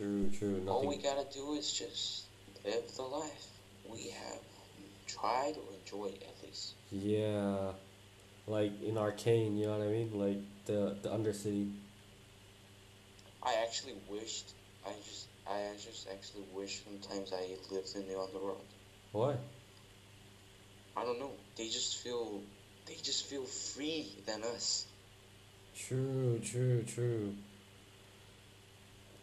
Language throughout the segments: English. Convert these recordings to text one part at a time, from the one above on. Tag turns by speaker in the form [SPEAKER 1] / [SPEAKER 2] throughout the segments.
[SPEAKER 1] True, true.
[SPEAKER 2] All we gotta do is just live the life we have tried or enjoyed at least.
[SPEAKER 1] Yeah, like in Arcane, you know what I mean? Like the the Undercity.
[SPEAKER 2] I actually wished, I just, I just actually wish sometimes I lived in the underworld.
[SPEAKER 1] Why?
[SPEAKER 2] I don't know. They just feel, they just feel free than us.
[SPEAKER 1] True, true, true.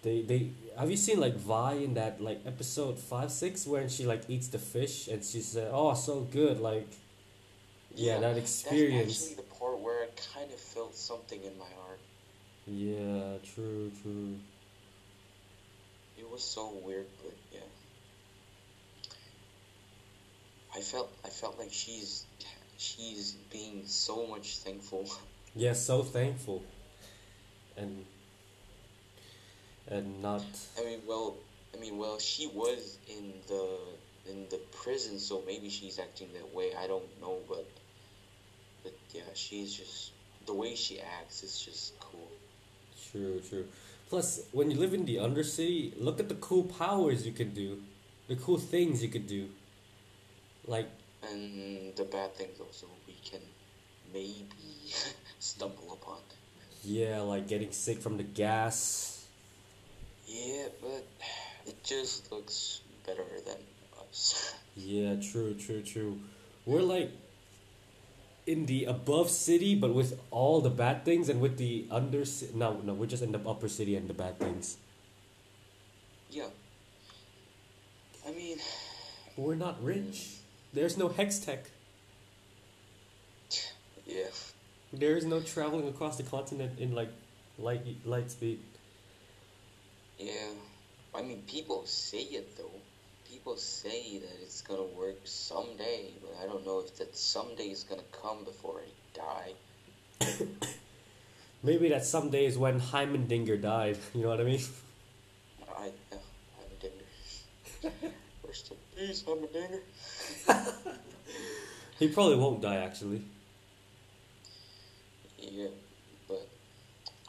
[SPEAKER 1] They they have you seen like Vi in that like episode five six when she like eats the fish and she said, "Oh, so good!" Like, yeah, that experience.
[SPEAKER 2] That's actually the part where I kind of felt something in my heart.
[SPEAKER 1] Yeah, true, true.
[SPEAKER 2] It was so weird, but yeah. I felt, I felt like she's, she's being so much thankful.
[SPEAKER 1] Yeah, so thankful, and and not.
[SPEAKER 2] I mean, well, I mean, well, she was in the in the prison, so maybe she's acting that way. I don't know, but but yeah, she's just the way she acts is just cool.
[SPEAKER 1] True, true. Plus, when you live in the Undercity, look at the cool powers you could do, the cool things you could do. Like,
[SPEAKER 2] And the bad things also we can maybe stumble upon.
[SPEAKER 1] yeah, like getting sick from the gas.
[SPEAKER 2] Yeah, but it just looks better than us.
[SPEAKER 1] Yeah, true, true, true. We're like in the above city, but with all the bad things, and with the under. No, no, we're just in the upper city and the bad things.
[SPEAKER 2] yeah. I mean,
[SPEAKER 1] We're not rich. There's no Hextech.
[SPEAKER 2] yeah.
[SPEAKER 1] There is no traveling across the continent in like light light speed.
[SPEAKER 2] Yeah, I mean, people say it though. People say that it's gonna work someday, but I don't know if that someday is gonna come before I die.
[SPEAKER 1] Maybe that some days when Heimerdinger died. You know what I mean?
[SPEAKER 2] I, uh, I'm dinger. Rest in peace, I'm dinger.
[SPEAKER 1] He probably won't die actually.
[SPEAKER 2] Yeah, but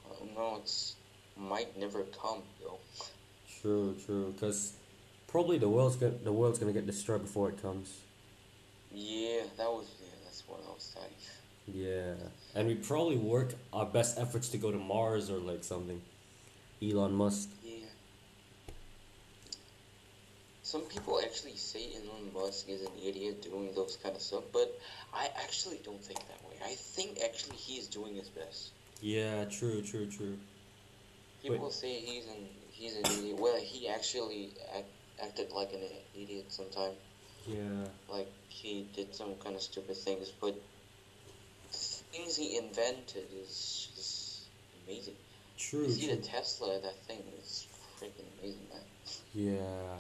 [SPEAKER 2] I don't know. It's might never come though.
[SPEAKER 1] True, true. Because probably the world's gonna the world's gonna get destroyed before it comes.
[SPEAKER 2] Yeah, that was yeah. That's what I was saying.
[SPEAKER 1] Yeah, and we probably work our best efforts to go to Mars or like something. Elon Musk.
[SPEAKER 2] Yeah. Some people actually say Elon Musk is an idiot doing those kind of stuff, but I actually don't think that way. I think actually he's doing his best.
[SPEAKER 1] Yeah, true, true, true.
[SPEAKER 2] People
[SPEAKER 1] Wait.
[SPEAKER 2] say he's an he's an idiot. Well, he actually act, acted like an idiot sometime.
[SPEAKER 1] Yeah,
[SPEAKER 2] Like he did some kind of stupid things, but the things he invented is just amazing.
[SPEAKER 1] true,
[SPEAKER 2] you see the Tesla, that thing is freaking amazing, man.
[SPEAKER 1] Yeah,